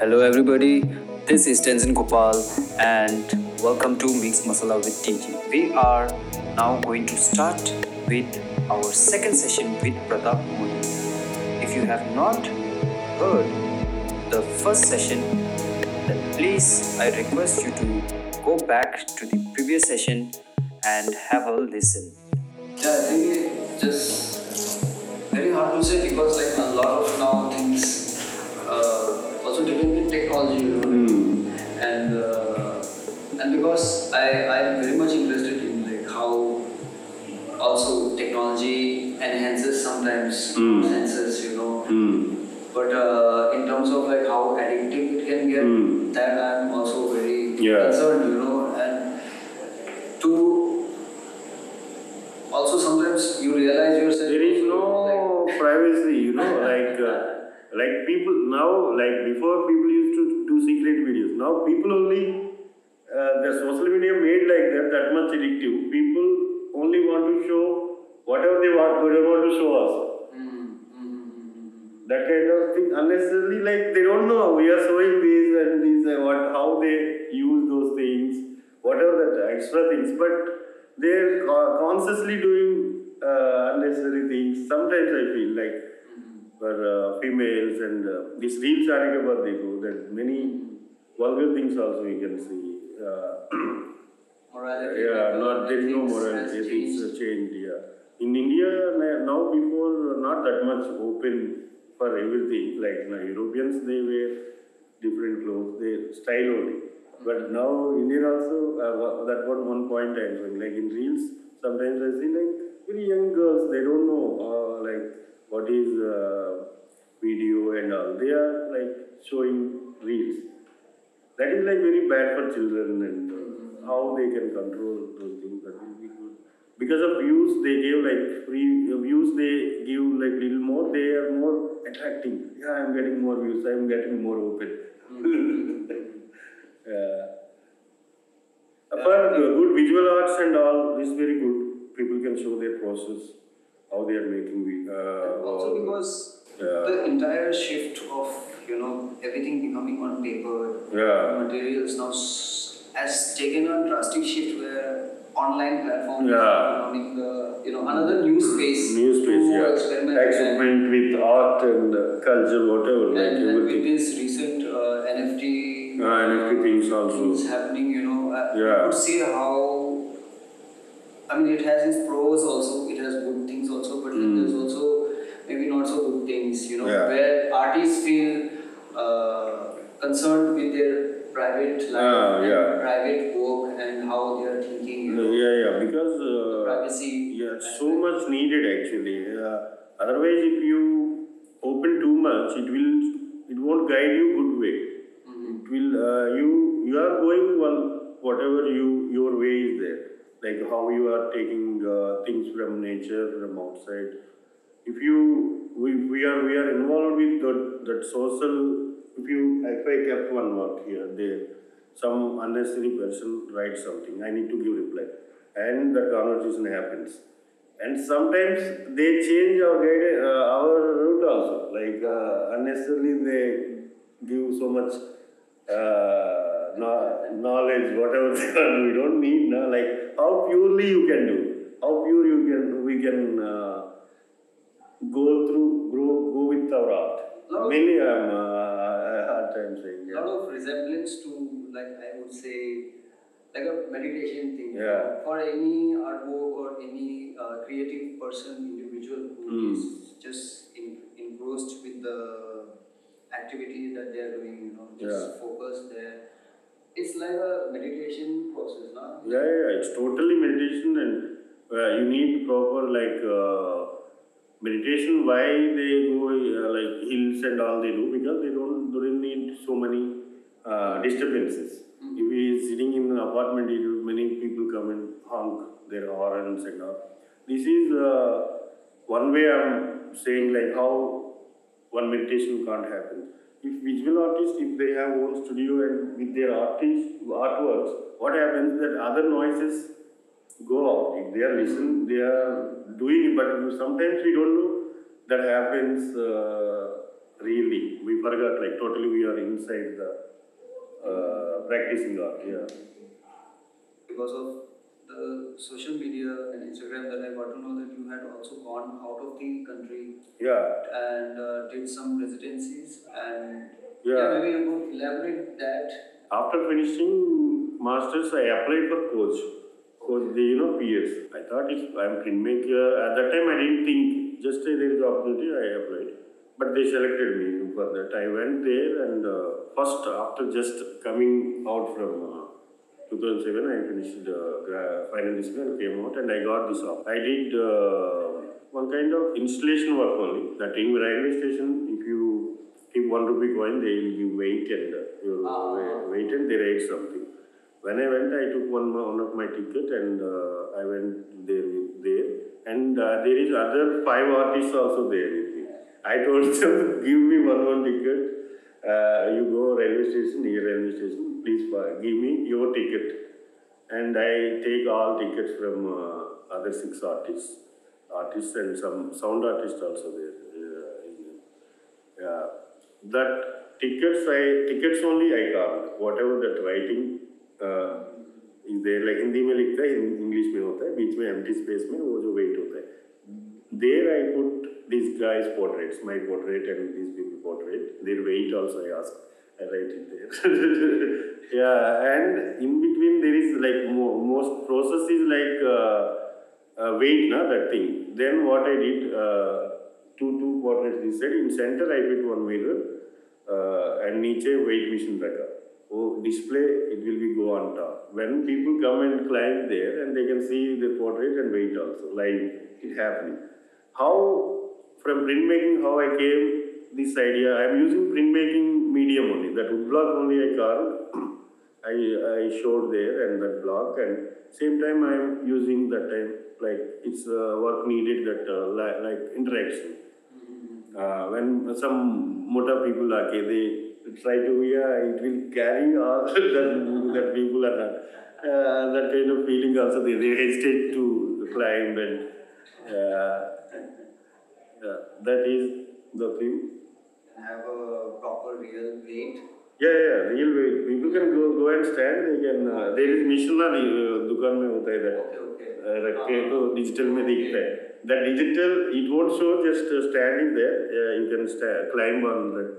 Hello, everybody. This is Tenzin Gopal, and welcome to Mix Masala with TG. We are now going to start with our second session with Pratap Modi. If you have not heard the first session, then please I request you to go back to the previous session and have a listen. Yeah, I think just very hard to say because like a lot of you know, and uh, and because I I'm very much interested in like how also technology enhances sometimes Mm. senses, you know, Hmm. but uh, in terms of like how addictive it can get, Mm. that I'm also very Yeah. concerned, you know, and to also sometimes you realize yourself. There is no like, privacy, you know, like uh, like people now, like before people used to do secret videos. Now people only uh, the social media made like that that much addictive. People only want to show whatever they want, they don't want to show us. mm, mm, mm, mm, That kind of thing unnecessarily like they don't know we are showing this and this and what how they use those things, whatever that extra things, but they're consciously doing uh, unnecessary things. Sometimes I feel like for uh, females and uh, this reels are about that many vulgar things also you can see. Uh, morality. yeah, not there is no ethics moral has ethics changed. changed. Yeah, in India now before not that much open for everything. Like now, Europeans they wear different clothes, they style only. But now Indian also uh, that was one point I am saying. Like in reels, sometimes I see like very young girls they don't know uh, like what is uh, video and all. They are like showing reels. That is like very bad for children and uh, how they can control those things. That will be good. Because of views, they give like free uh, views. They give like little more. They are more attracting. Yeah, I'm getting more views. I'm getting more open. yeah. But uh, good visual arts and all this is very good. People can show their process, how they are making. vi- Uh, Also all- because Yeah. the entire shift of you know everything becoming on paper, Yeah. materials now has taken a drastic shift where online platforms Yeah. are becoming the you know another new space New space, to yeah. experiment. Experiment with art and uh, culture, whatever, like And, and with this recent uh, NFT, Uh, NFT things also. things happening, you know, uh, you Yeah. could see how. I mean, it has its pros also. It has good things also, but then Mm. there's also maybe not so good things. You know, Yeah. where artists feel uh, concerned with their private life, Ah, yeah. private work, and how they are thinking. You know, Yeah, yeah, because uh, privacy. yeah, so much needed actually. Uh, otherwise, if you open too much, it will it won't guide you good way. Mhm. It will uh, you you are going one whatever you your way is there. Like how you are taking uh, things from nature from outside. If you we, we are we are involved with that that social. If you if I kept one word here there, some unnecessary person writes something. I need to give reply, and the conversation happens. And sometimes they change our guide, uh, our route also. Like uh, unnecessarily they give so much uh, knowledge, whatever they want. We don't need. Like how purely you can do, how pure you can we can uh, go through, grow, go with our art. Many um, time saying. lot of resemblance to like I would say like a meditation thing. Yeah. For any artwork or any uh, creative person, individual who Mm. is just in, engrossed with the activity that they are doing, you know, just Yeah. focused there. It's like a meditation process, no? Yeah, yeah, yeah, it's totally meditation and uh, you need proper like uh, meditation. Why they go uh, like hills and all they do because they don't don't need so many uh, disturbances. If he is sitting in an apartment, many people come and honk their horns and all. This is uh, one way I'm saying like how one meditation can't happen. If visual artists, if they have own studio and with their artist artworks, what happens that other noises go out. If they are listening, they are doing it, but sometimes we don't know that happens uh, really. We forgot, like totally we are inside the uh, practicing art, yeah. because of the social media and Instagram that I got to know that you had also gone out of the country Yeah, and uh, did some residencies and Yeah. maybe you could elaborate that. after finishing masters, I applied for coach. Coach, the you know PS. I thought if I'm printmaker, at that time I didn't think, just uh, there is opportunity, I applied. But they selected me for that. I went there and uh, first after just coming out from uh, 2007, I finished uh, final discipline and came out and I got this off. I did uh, one kind of installation work only. That in railway station, if you keep one rupee coin, they will give weight and uh, you Ah. weight and they write something. When I went, I took one, one of my ticket and uh, I went there there. And uh, there is other five artists also there with me. I told them, give me one one ticket. Uh, you go railway station, near railway station, please uh, give me your ticket. And I take all tickets from uh, other six artists, artists and some sound artists also there. Uh, in- yeah, that tickets I tickets only I carved. Whatever that writing uh, is there like Hindi में लिखता है English में होता है बीच में empty space में वो जो weight होता है there I put these guys' portraits, my portrait and these people portrait, their weight also I ask. I write it there. yeah, and in between there is like mo- most process is like uh, uh, weight, na that thing. Then what I did, uh, two two portraits this side. In center I put one mirror uh, and niche weight machine rakha. Oh, display it will be go on top. When people come and climb there and they can see the portrait and weight also Like It happening. How from printmaking how I came this idea. I am using printmaking medium only. That wood block only I carved. I, I showed there and that block. And same time I am using that time like it's uh, work needed that uh, li- like interaction. Uh, when some motor people are okay, they try to yeah it will carry all that, that people are not uh, that kind of feeling also they, they hesitate to climb and uh, yeah, that is the thing And have a proper real weight. yeah yeah real way people can go go and stand they can uh, there is missionary uh, दुकान में होता है that Okay, okay. uh, रख के तो digital में दिखता है that digital it won't show just uh, standing there uh, you can sta- climb on that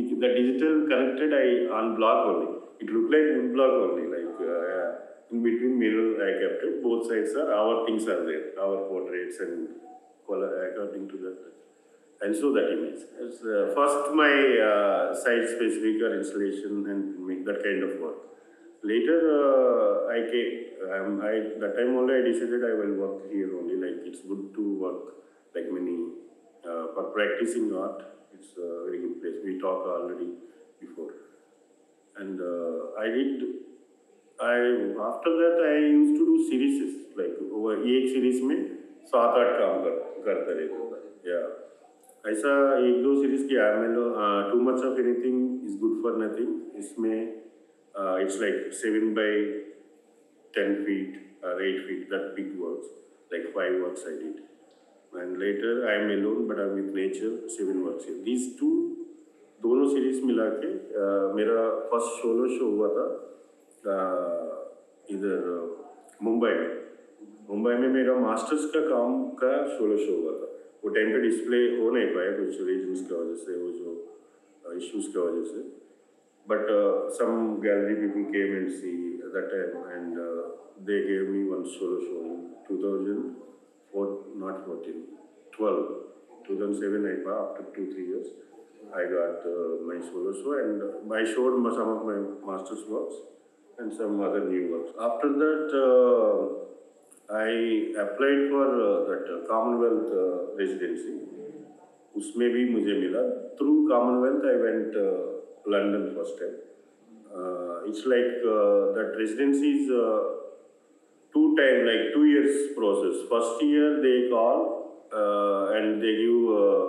it, the digital connected I on block only it look like wood block only like uh, yeah. in between mirror I kept it both sides are our things are there our portraits and color according to the and so that image. It's, uh, first, my uh, site-specific or installation and make that kind of work. Later, uh, I came. Um, I that time only I decided I will work here only. Like it's good to work like many uh, for practicing art. It's a very good place. We talked already before, and uh, I did. I after that I used to do series like over EX series made. सात आठ काम कर करते रहते या ऐसा एक दो सीरीज़ किया मैंने too much of anything is good for nothing इसमें it's like seven by ten feet और eight feet that big works like five works I did and later I am alone but I'm with nature seven works here. These two दोनों series मिला के uh, मेरा first solo show हुआ था uh, इधर uh, Mumbai में। मुंबई में मेरा मास्टर्स का काम का सोलो शो हुआ था। वो टाइम पे डिस्प्ले हो नहीं पाया कुछ रीजन्स की वजह से, वो जो uh, इश्यूज़ की वजह से। But some gallery people came and see that time and they gave me one solo show in two thousand four not fourteen twelve two thousand seven I पा after two three years I got my solo show and my showed some of of masters master's and some other new new after that I applied for uh, that uh, Commonwealth uh, residency उसमें भी मुझे मिला through Commonwealth I went London first time it's like that residency is two time like two years process first year they call uh, and they give uh,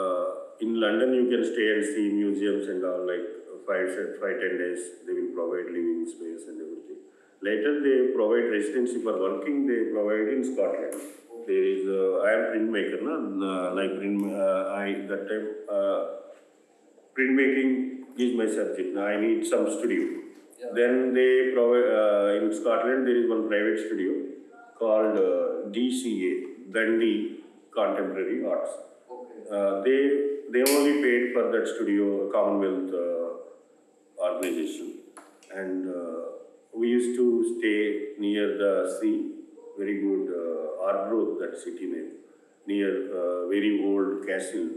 uh, in london you can stay and see museums and all like five five ten days they will provide living space and everything later they provide residency for working they provide in scotland there is uh, i am printmaker na uh, like print uh, i that time uh, printmaking is my subject. Now I need some studio. Yeah. Then they provide uh, in Scotland there is one private studio called uh, DCA, Dundee Contemporary Arts. Okay. Uh, they they only paid for that studio Commonwealth uh, organization, and uh, we used to stay near the sea. Very good uh, Arbroath, that city name, near uh, very old castle.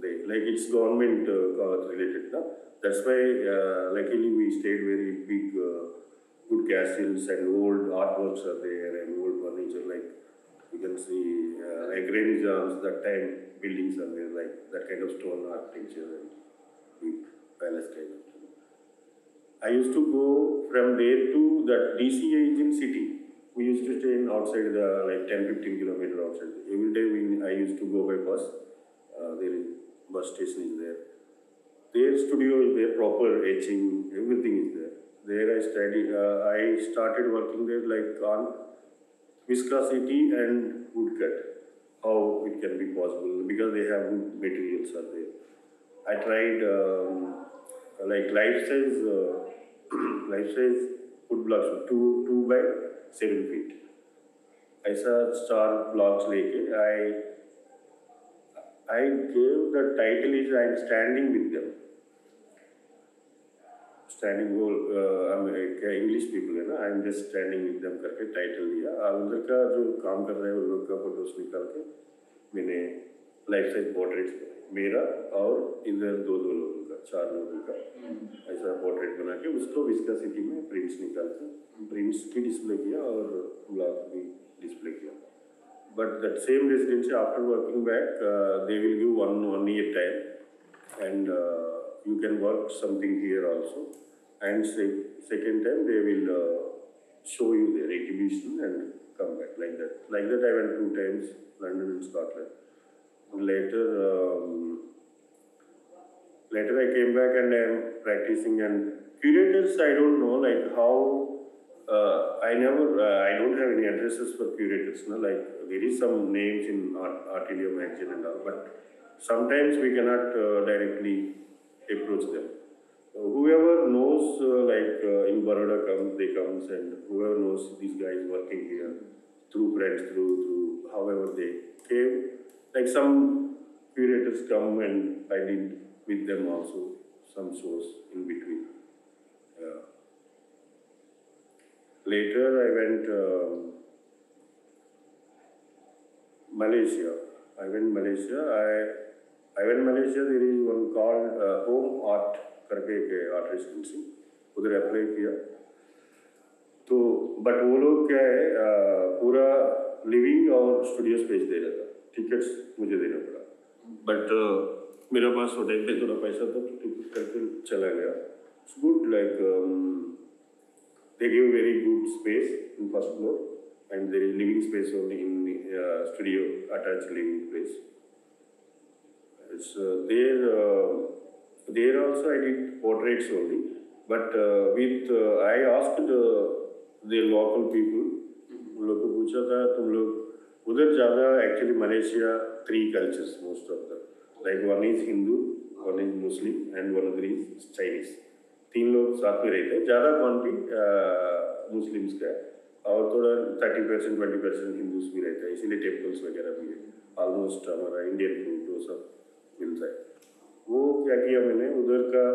They like it's government uh, related. No? That's why uh, luckily we stayed very big, uh, good castles and old artworks are there and old furniture like you can see uh, like Renaissance, that time buildings are there, like that kind of stone architecture and big palace kind of. I used to go from there to that DCA is in city. We used to stay in outside the like 10 15 kilometer outside. Every day we, I used to go by bus. Uh, there is bus station is there. Their studio is there, proper etching, everything is there. There I studied, uh, I started working there like on viscosity and woodcut, how it can be possible because they have good materials are there. I tried um, like life size, uh, size wood blocks, two two by seven feet. ऐसा star blocks लेके I I gave the title is I am standing with them. Standing वो English people है ना I am just standing with them करके title दिया और उधर का जो काम कर रहे हैं उन लोग का फ़ोटोज़ निकाल के मैंने लाइफ साइज़ पोर्ट्रेट्स मेरा और इधर दो दो लोगों चार लोगों का। हम्म। ऐसा पोर्ट्रेट बना के उसको विस्का सिटी में प्रिंट्स निकाल के प्रिंट्स की डिस्प्ले किया और ग्लास की डिस्प्ले किया। But that same residency after working back they will give one one year time and you can work something here also and second time they will show you their exhibition and come back like that like that I went two times London and Scotland later later I came back and I'm practicing. And curators, I don't know like how uh, I never, uh, I don't have any addresses for curators. No? Like there is some names in Art, Artilia magazine and all, but sometimes we cannot uh, directly approach them. Whoever knows, uh, like uh, in Baroda comes, they comes, and whoever knows these guys working here through friends, through through however they came, like some curators come and I did with them also some shows in between. Yeah. Later, I went um, Malaysia. I went Malaysia. I I went Malaysia. There is one called uh, Home Art करके एक art residency उधर apply किया तो but वो लोग क्या है uh, पूरा लिविंग और स्टूडियो स्पेस दे रहा था टिकट्स मुझे देना पड़ा बट मेरे पास वो टाइम पे थोड़ा पैसा था तो करके चला गया। It's good like they give very good space in first floor and there is living space only in studio attach living place it's there there also I did portraits only but with I uh, I local people uh, उन लोग को पूछा था तुम लोग उधर ज़्यादा actually Malaysia three cultures most of the like one is Hindu one is Muslim and one other is Chinese तीन लोग साथ में रहते हैं। ज़्यादा क्वान्टिटी मुस्लिम्स का है। और थोड़ा thirty percent twenty percent Hindus भी रहते हैं। इसीलिए टेम्पल्स वगैरह भी है। ऑलमोस्ट हमारा इंडियन फ़ूड वो सब मिलता है। वो क्या किया मैंने? उधर का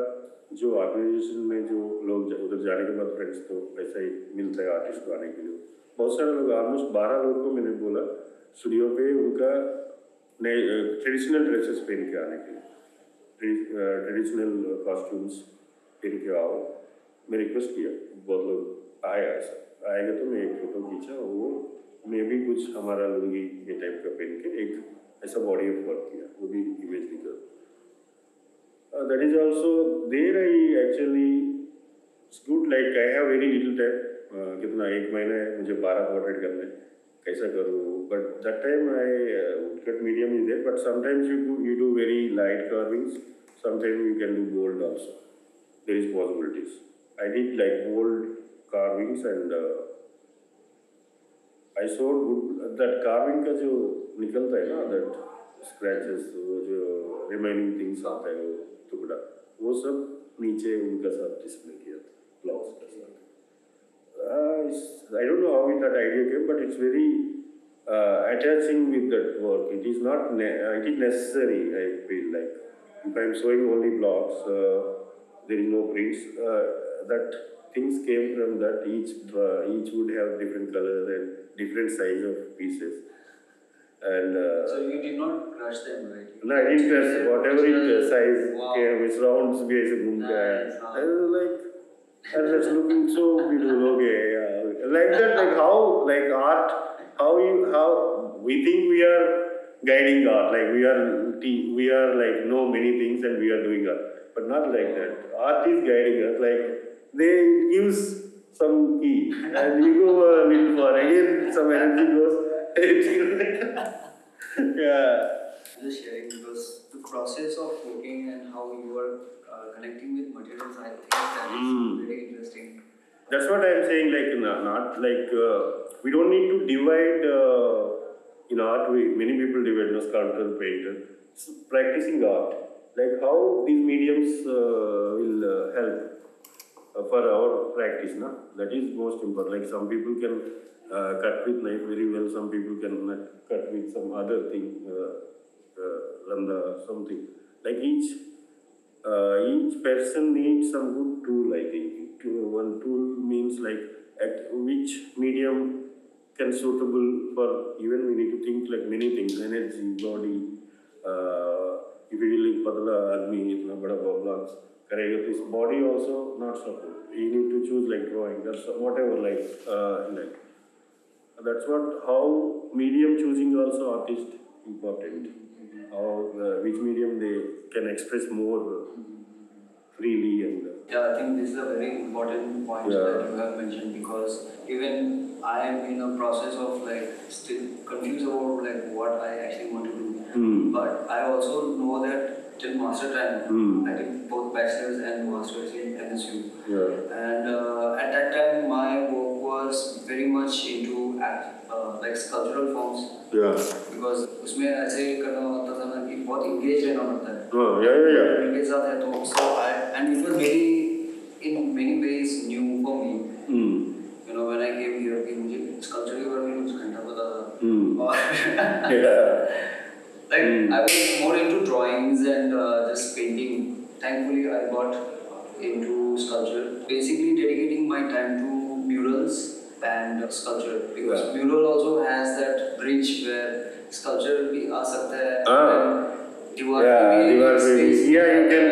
जो ऑर्गेनाइजेशन में जो लोग उधर जाने के बाद फ्रेंड्स तो ऐसा ही मिलता है आर्टिस्ट को आने के लिए। बहुत सारे लोग ऑलमोस्ट बारह लोग को मैंने बोला। स्टूडियो पे उनका ट्रेडिशनल ड्रेसेस पहन के आने के लिए। ट्रेडिशनल कॉस्ट्यूम्स पहन के आओ। मैं रिक्वेस्ट किया बहुत लोग आए ऐसा आएगा तो मैं एक फ़ोटो खींचा वो मैं भी कुछ हमारा लुंगी ये टाइप का पहन के एक ऐसा बॉडी ऑफ़ वर्क किया वो भी इमेज निकल। That is also there I actually good like I have very little time कितना एक महीना है मुझे बारह पोर्ट्रेट करने हैं, कैसा करूँ? But that time I would cut medium is there but sometimes you you do very light carvings sometime you can do gold also there is possibilities I did like gold carvings and I so good that carving का जो निकलता है ना that scratch जो remaining things आता है, वो टुकड़ा, वो सब नीचे उनका सब डिस्प्ले किया था ब्लाउज के साथ uh, I don't know how it, that idea came, but it's very uh, attaching with that work. It is not, ne- uh, it is necessary, I feel like. If I'm showing only blocks, uh, there is no prints, uh, that things came from that each, each would have different colors and different size of pieces. And uh, So you did not crush them, right? no, I didn't press whatever it size Wow. came, it's as a Nice, huh? Like, and it's looking so beautiful, okay, yeah. Like that, like how, like art, how you, how, we think we are guiding art, like we are, we are like know many things and we are doing art, but not like that. Art is guiding us, like they gives some key. And you go a little far, again some energy goes, yeah. Just sharing because the process of working and how you are uh, connecting with materials, I think that is Mm. very interesting. That's what I'm saying. Like, no- not like uh, we don't need to divide uh, in art. We many people divide, no sculptor, painter. It's practicing art, like how these mediums uh, will uh, help uh, for our practice. No, that is most important. Like some people can uh, cut with knife very well. Some people can uh, cut with some other thing, uh, uh, randa or something. Like each uh, each person needs some good tool, I think. To- One tool means like at which medium can suitable for even we need to think like many things, energy, body, uh, if you like padala admi, itna bada blocks, करेगा तो इस body also not support. You need to choose like drawing, that's whatever like, uh, like. That's what, how medium choosing also artist important. How, uh, which medium they can express more freely and. Uh, Yeah, I think this is a very important point Yeah. that you have mentioned because even I am in a process of like still confused about like what I actually want to do. Hmm. But I also know that till master time, Hmm. I did both bachelor's and master's in MSU. yeah. And uh, at that time, my work was very much into act, uh, like sculptural forms Yeah. because उसमें ऐसे करना होता था ना कि बहुत engaged रहना पड़ता है Oh, yeah, yeah, yeah. उनके साथ है तो so I and it was very in many ways new for me Hmm. you know when I came here कि मुझे sculpture के बारे में कुछ घंटा पता था Hmm. और Yeah. like Hmm. I was more into drawings and uh, just painting thankfully I got into sculpture basically dedicating my time to murals and sculpture because Yeah. mural also has that bridge where sculpture भी आ सकता है Ah. दीवार Yeah, very, space yeah, you can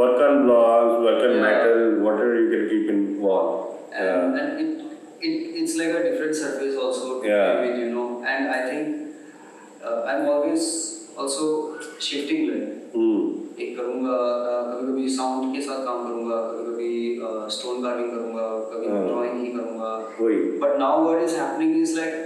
work on blocks, work on Yeah. metal, whatever you can keep in wall. and, Yeah. and it, it it's like a different surface also to Yeah. play with, you know. And I think uh, I'm always also shifting like Hmm. एक करूँगा कभी कभी sound के साथ काम करूँगा कभी कभी स्टोन कार्विंग करूँगा कभी हाँ। ड्राइंग ही करूँगा वही. but now what is happening is like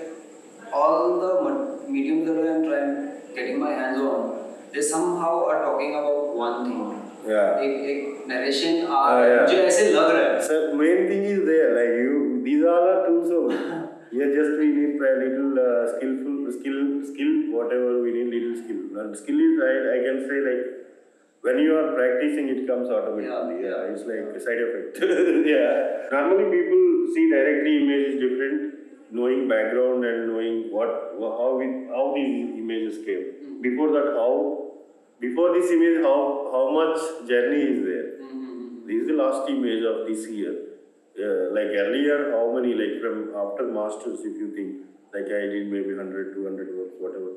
all the mud- mediums that I'm trying getting my hands on they somehow are talking about one thing Yeah. एक एक नरेशन आ हाँ, yeah. मुझे ऐसे लग रहा है So main thing is there, like you, these all are tools only. Yeah, just we need a little uh, skillful, skill, skill, whatever we need, little skill. And skill is, I, I can say like, when you are practicing, it comes automatically. Yeah, Yeah, it's like a side effect. yeah. Normally people see directly image is different, knowing background and knowing what, how we, how these images came. Before that, how, before this image, how, how much journey is there. Mm-hmm. This is the last image of this year. Yeah, like earlier, how many, like from after masters, if you think, like I did maybe 100, 200 works, whatever.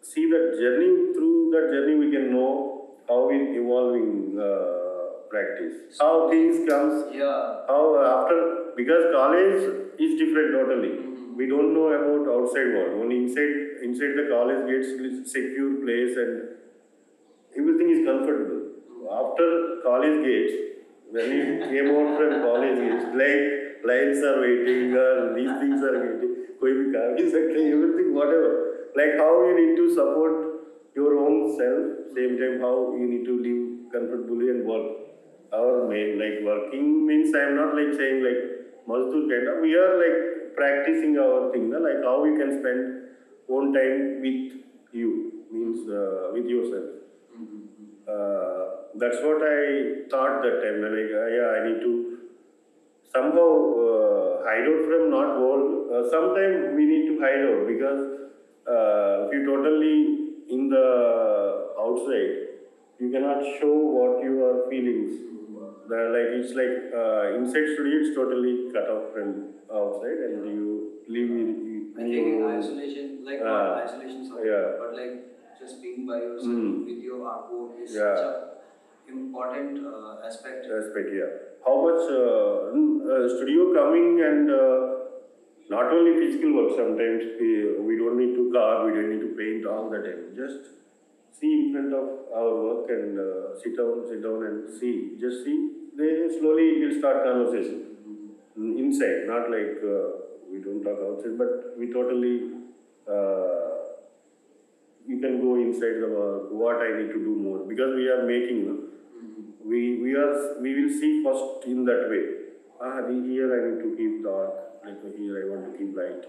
See that journey, through that journey, we can know how in evolving uh, practice, how things comes, yeah how uh, after, because college is different totally. Mm-hmm. We don't know about outside world. Only inside, inside the college gates, is secure place and everything is comfortable. After college gates, when you came out from college gates, like lines are waiting or these things are waiting, koi bhi everything, whatever. Like how you need to support your own self, same time how you need to live comfortably and work. Our main like working means I'm not like saying like Mazdur kind of, we are like practicing our thing, na? like how we can spend own time with you, means uh, with yourself. Uh, that's what I thought that time. When I, uh, yeah, I need to somehow uh, hide out from not world. Uh, sometimes we need to hide out because uh, if you totally in the outside, you cannot show what your feelings. The, like it's like uh, inside studio, it's totally cut off from outside, and you live in. I think in isolation, like not Ah, isolation, sorry, yeah. but like just being by yourself Mm. with your artwork is Yeah. such an important uh, aspect. aspect yeah how much uh, uh, studio coming and uh, not only physical work sometimes we, we don't need to carve we don't need to paint all the time just see in front of our work and uh, sit down sit down and see just see they slowly will start conversation inside not like uh, we don't talk outside but we totally uh, you can go inside the work, what I need to do more because we are making. no? We we are we will see first in that way. Ah, the- here I need to keep dark. Like here I want to keep light.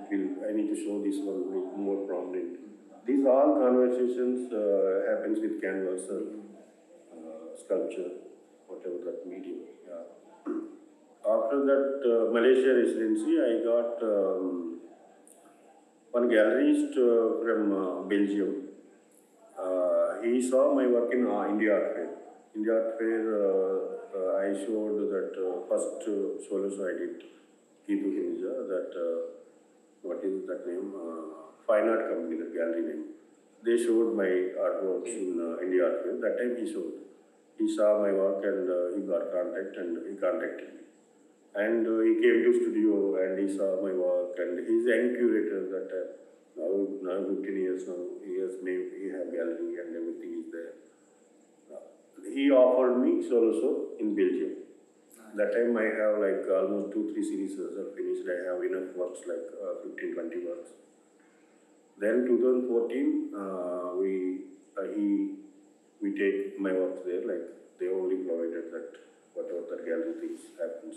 It will I need to show this one more prominent. These all conversations uh, happens with canvas, uh, sculpture, whatever that medium. Yeah. After that uh, Malaysia residency, I got. Um, one gallerist uh, from uh, Belgium. Uh, he saw my work in uh, India Art Fair. India Art Fair, uh, uh, I showed that first solo show I did, Kitu Hinja, that, what is that name? Fine Art Company, the gallery name. They showed my artworks in India Art Fair. That time he showed. He saw my work and he got contact and he contacted me. And uh, he came to studio and he saw my work and he's young curator that uh, now, now 15 years now, he has made, he have gallery and everything is there. Uh, he offered me solo show in Belgium. That time I have like almost two, three series are finished. I have enough works like uh, 15, 20 works. Then 2014, uh, we, uh, he, we take my works there, like they only provided that whatever the gallery things happens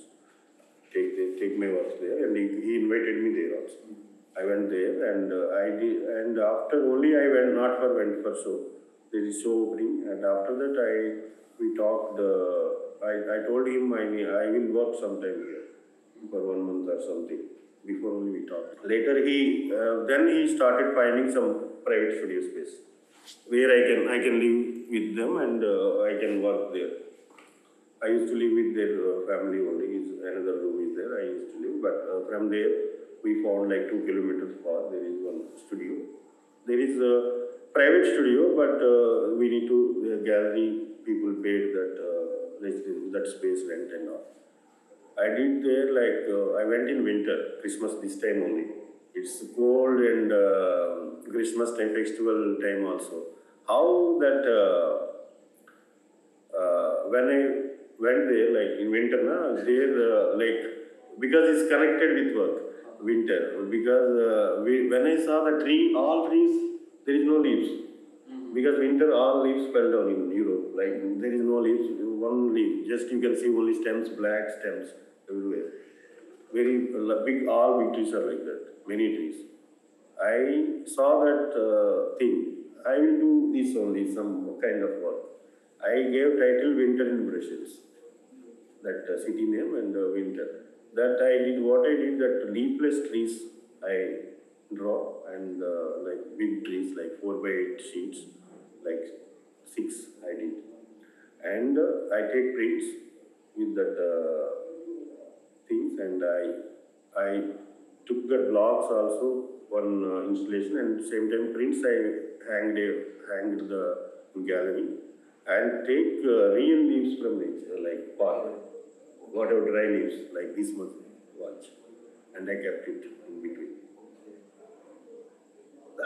take the, take my work there, and he, he invited me there also. I went there, and uh, I did, and after only I went not for went for show. There is show opening, and after that I we talked. Uh, I I told him I I will work sometime here for one month or something. Before only we talked. Later he uh, then he started finding some private studio space where I can I can live with them and uh, I can work there. Used to live with their uh, family only. Is another room is there. I used to live, but uh, from there we found like two kilometers far. There is one studio. There is a private studio, but uh, we need to the gallery people paid that uh, that space rent and all. I did there like uh, I went in winter, Christmas this time only. It's cold and uh, Christmas time festival time also. How that uh, uh, when I went there, like in winter, na, there uh, like because it's connected with work, winter. Because uh, we, when I saw the tree, all trees, there is no leaves. Because winter, all leaves fell down in Europe. Like there is no leaves, one leaf. Just you can see only stems, black stems everywhere. Very uh, big, all big trees are like that. Many trees. I saw that uh, thing. I will do this only, some kind of work. I gave title Winter in Brussels, that uh, city name and uh, winter. That I did what I did that leafless trees I draw and uh, like big trees like four by eight sheets, like six I did. And uh, I take prints with that uh, things and I I took the blocks also one installation and same time prints I hanged hanged the gallery and take uh, real leaves from nature like park whatever dry leaves like this much watch and I kept it in between.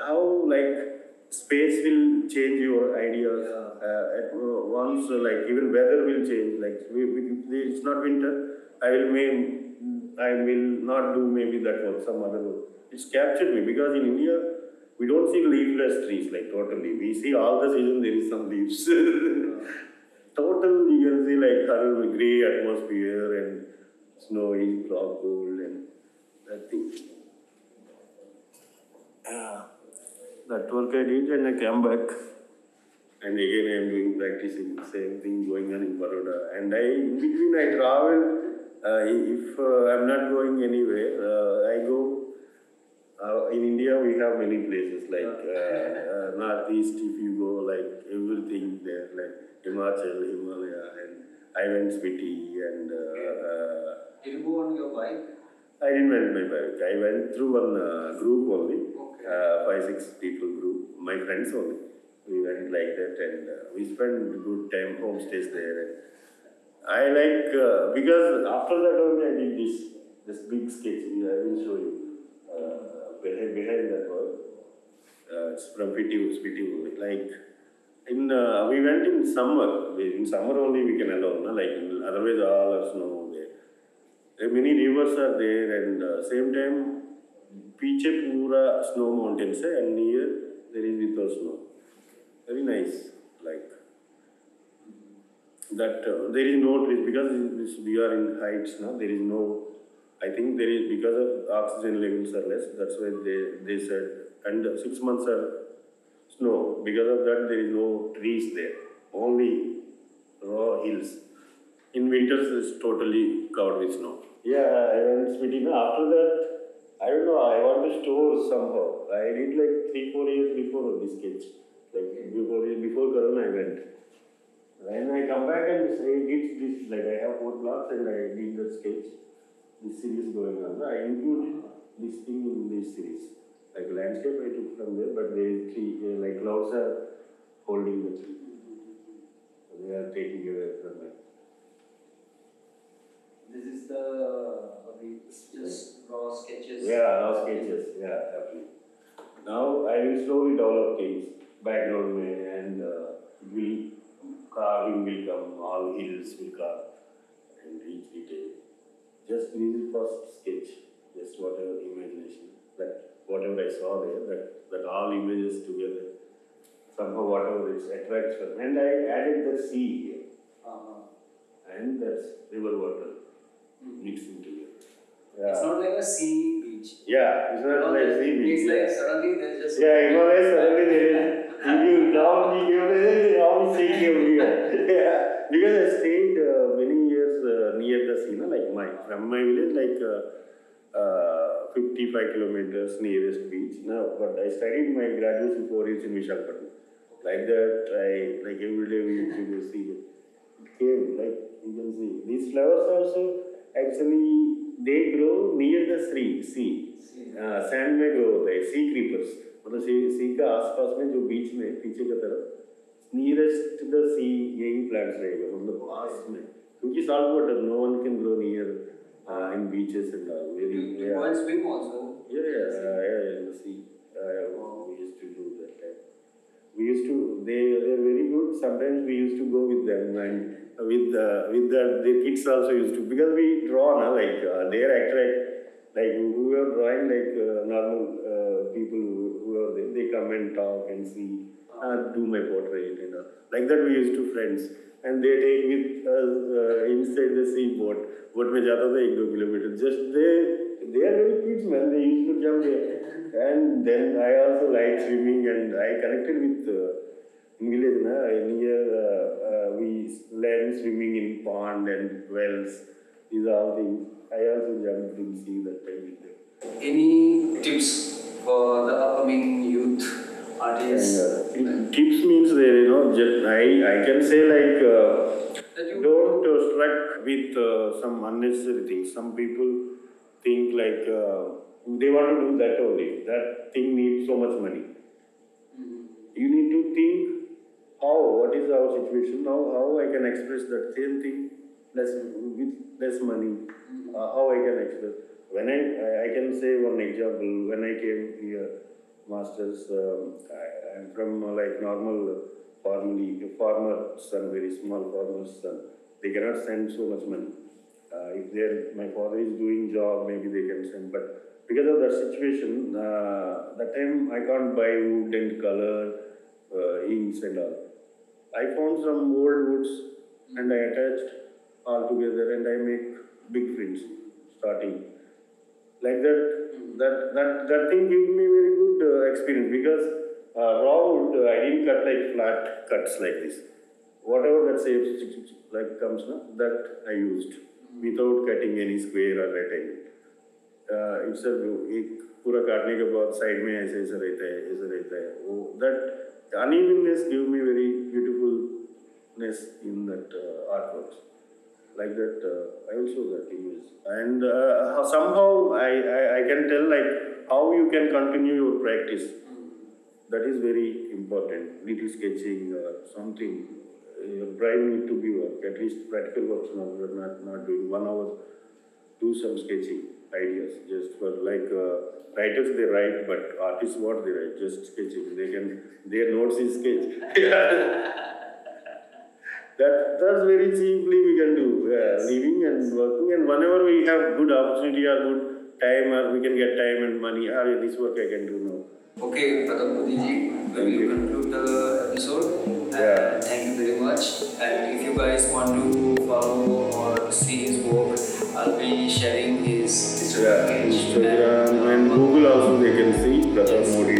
How like space will change your ideas uh, at once like even weather will change like it's not winter I will may I will not do maybe that work some other work. It's captured me because in India we don't see leafless trees like totally. We see all the season there is some leaves. Total you can like horrible grey atmosphere and snowy, rock cold and that thing. Yeah. That work I did and I came back. and again I am doing practicing same thing going on in Baroda. And I in between I travel. Uh, if uh, I'm not going anywhere, uh, I go. Uh, in India, we have many places like uh, uh, northeast. If you go, like everything there, like Himachal, Himalaya, and I went Spiti and. Uh, uh, Did you go on your bike? I didn't went my bike. I went through one uh, group only, Okay. uh, five six people group. My friends only. We went like that, and uh, we spent good time homestays there. And I like uh, because after that only I did this this big sketch. I will show you uh, behind behind that one. Uh, it's from Spiti Spiti only. Like in uh, we went in summer. In summer only we can allow, no? like otherwise all are snow there. Many rivers are there, and uh, same time, Piche Pura snow mountains, eh? and near there is little snow. Very nice, like that. Uh, there is no trees because we are in heights now. There is no. I think there is because of oxygen levels are less. That's why they they said and six months are snow because of that there is no trees there only raw hills in winters it's totally covered with snow. Yeah, I went Spiti. After that, I don't know, I want to store somehow. I did like three, four years before this sketch. Like before before Corona I went. When I come back and say did this, like I have four blocks and I did that sketch, this series going on. I included this thing in this series. Like landscape I took from there, but there is tree, uh, like clouds are holding the tree. They are taking away from it. This is the uh, just raw sketches. Yeah, now sketches, yeah, happy. Now I will slowly develop things, background and uh, will carving will come, all hills will come and each detail. Just this is first sketch, just whatever imagination, that whatever I saw there, that, that all images together, somehow whatever it attracts from, and I added the sea here, Uh-huh. and that's river water mixing together. Yeah. It's not like a sea beach. Yeah, it's not like sea beach. It's like suddenly there's just. Yeah, Himalaya suddenly there is, if you down, you all you here. Yeah, because I stayed uh, many years uh, near the sea, no, like my, from my village, like uh, uh, 55 kilometers nearest beach. Now, but I studied my graduation four years in Vishakhapatnam. Like that, I, like every day we used to go see it. It came, like you can see. These flowers also, actually, they grow near the sea, sea. Sand में grow होता है सी creepers मतलब सी सी का आसपास में जो बीच में पीछे की तरफ नियरेस्ट द सी यही प्लांट्स रहेगा मतलब पास में क्योंकि salt water no one can grow uh, in beaches and all. Really, you, yeah. swim also. Yeah, yeah, uh, yeah, in the sea. Uh, we used to do that. We used to. They they're very good. Sometimes we used to go with them and with the, with the, the kids also used to because we draw now like uh, they're attract like we were drawing like uh, normal uh, people who are. They come and talk and see, uh, do my portrait, you know. Like that we used to friends and they take with us uh, inside the sea boat boat में जाता था एक दो kilometre just they they are very kids man they used to jump there and then I also like swimming and I connected with uh, in village na near uh, uh, we learn swimming in pond and wells these are all things I also jumped in sea that time with them Any tips for the upcoming youth Artists? and, uh, tips means there you know I I can say like uh, don't uh, struck with uh, some unnecessary things. Some people think like uh, they want to do that only. That thing needs so much money. Mhm. You need to think how, what is our situation now, how I can express that same thing less with less money. Uh, how I can express. When I, I I can say one example. When I came here, masters, um, I, I'm from uh, like normal family, farmer son, very small farmer's son. They cannot send so much money. Uh, if they're, my father is doing job, maybe they can send. But because of that situation, uh, that time I can't buy wood and color, uh, inks and all. I found some old woods and I attached all together and I make big prints starting. Like that, that, that, that thing gave me very good uh, experience because uh, raw wood, uh, I didn't cut like flat cuts like this. Whatever that shape like comes, na, that I used without cutting any square or rectangle. Uh, it's a एक पूरा काटने के बाद side में ऐसे ऐसे रहता है ऐसे रहता है वो that unevenness give me very beautifulness in that uh, artworks like that uh, I also that image and uh, somehow I, I I can tell like how you can continue your practice. That is very important. Little sketching or something. Your brain need to be work at least practical works not not, not doing one hour do some sketching ideas just for like uh, writers they write but artists what they write just sketching. They can their notes is sketch that that's very cheaply we can do uh, living and working and whenever we have good opportunity or good time or we can get time and money ah this work I can do now Okay, Pratap Modi ji, we will conclude the episode. And Yeah. Thank you very much. And if you guys want to follow or see his work, I'll be sharing his Instagram Yeah, page. Instagram and Google also they can see Pratap Modi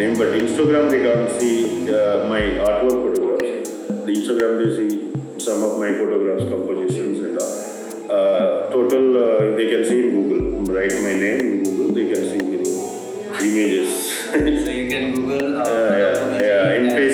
name, but Instagram they can't see uh, my artwork Instagram they see some of my photographs, compositions and all. Uh, total uh, they can see in Google. Write my name in Google, they can see the images. so you can Google. Uh, yeah, yeah, yeah. In Facebook,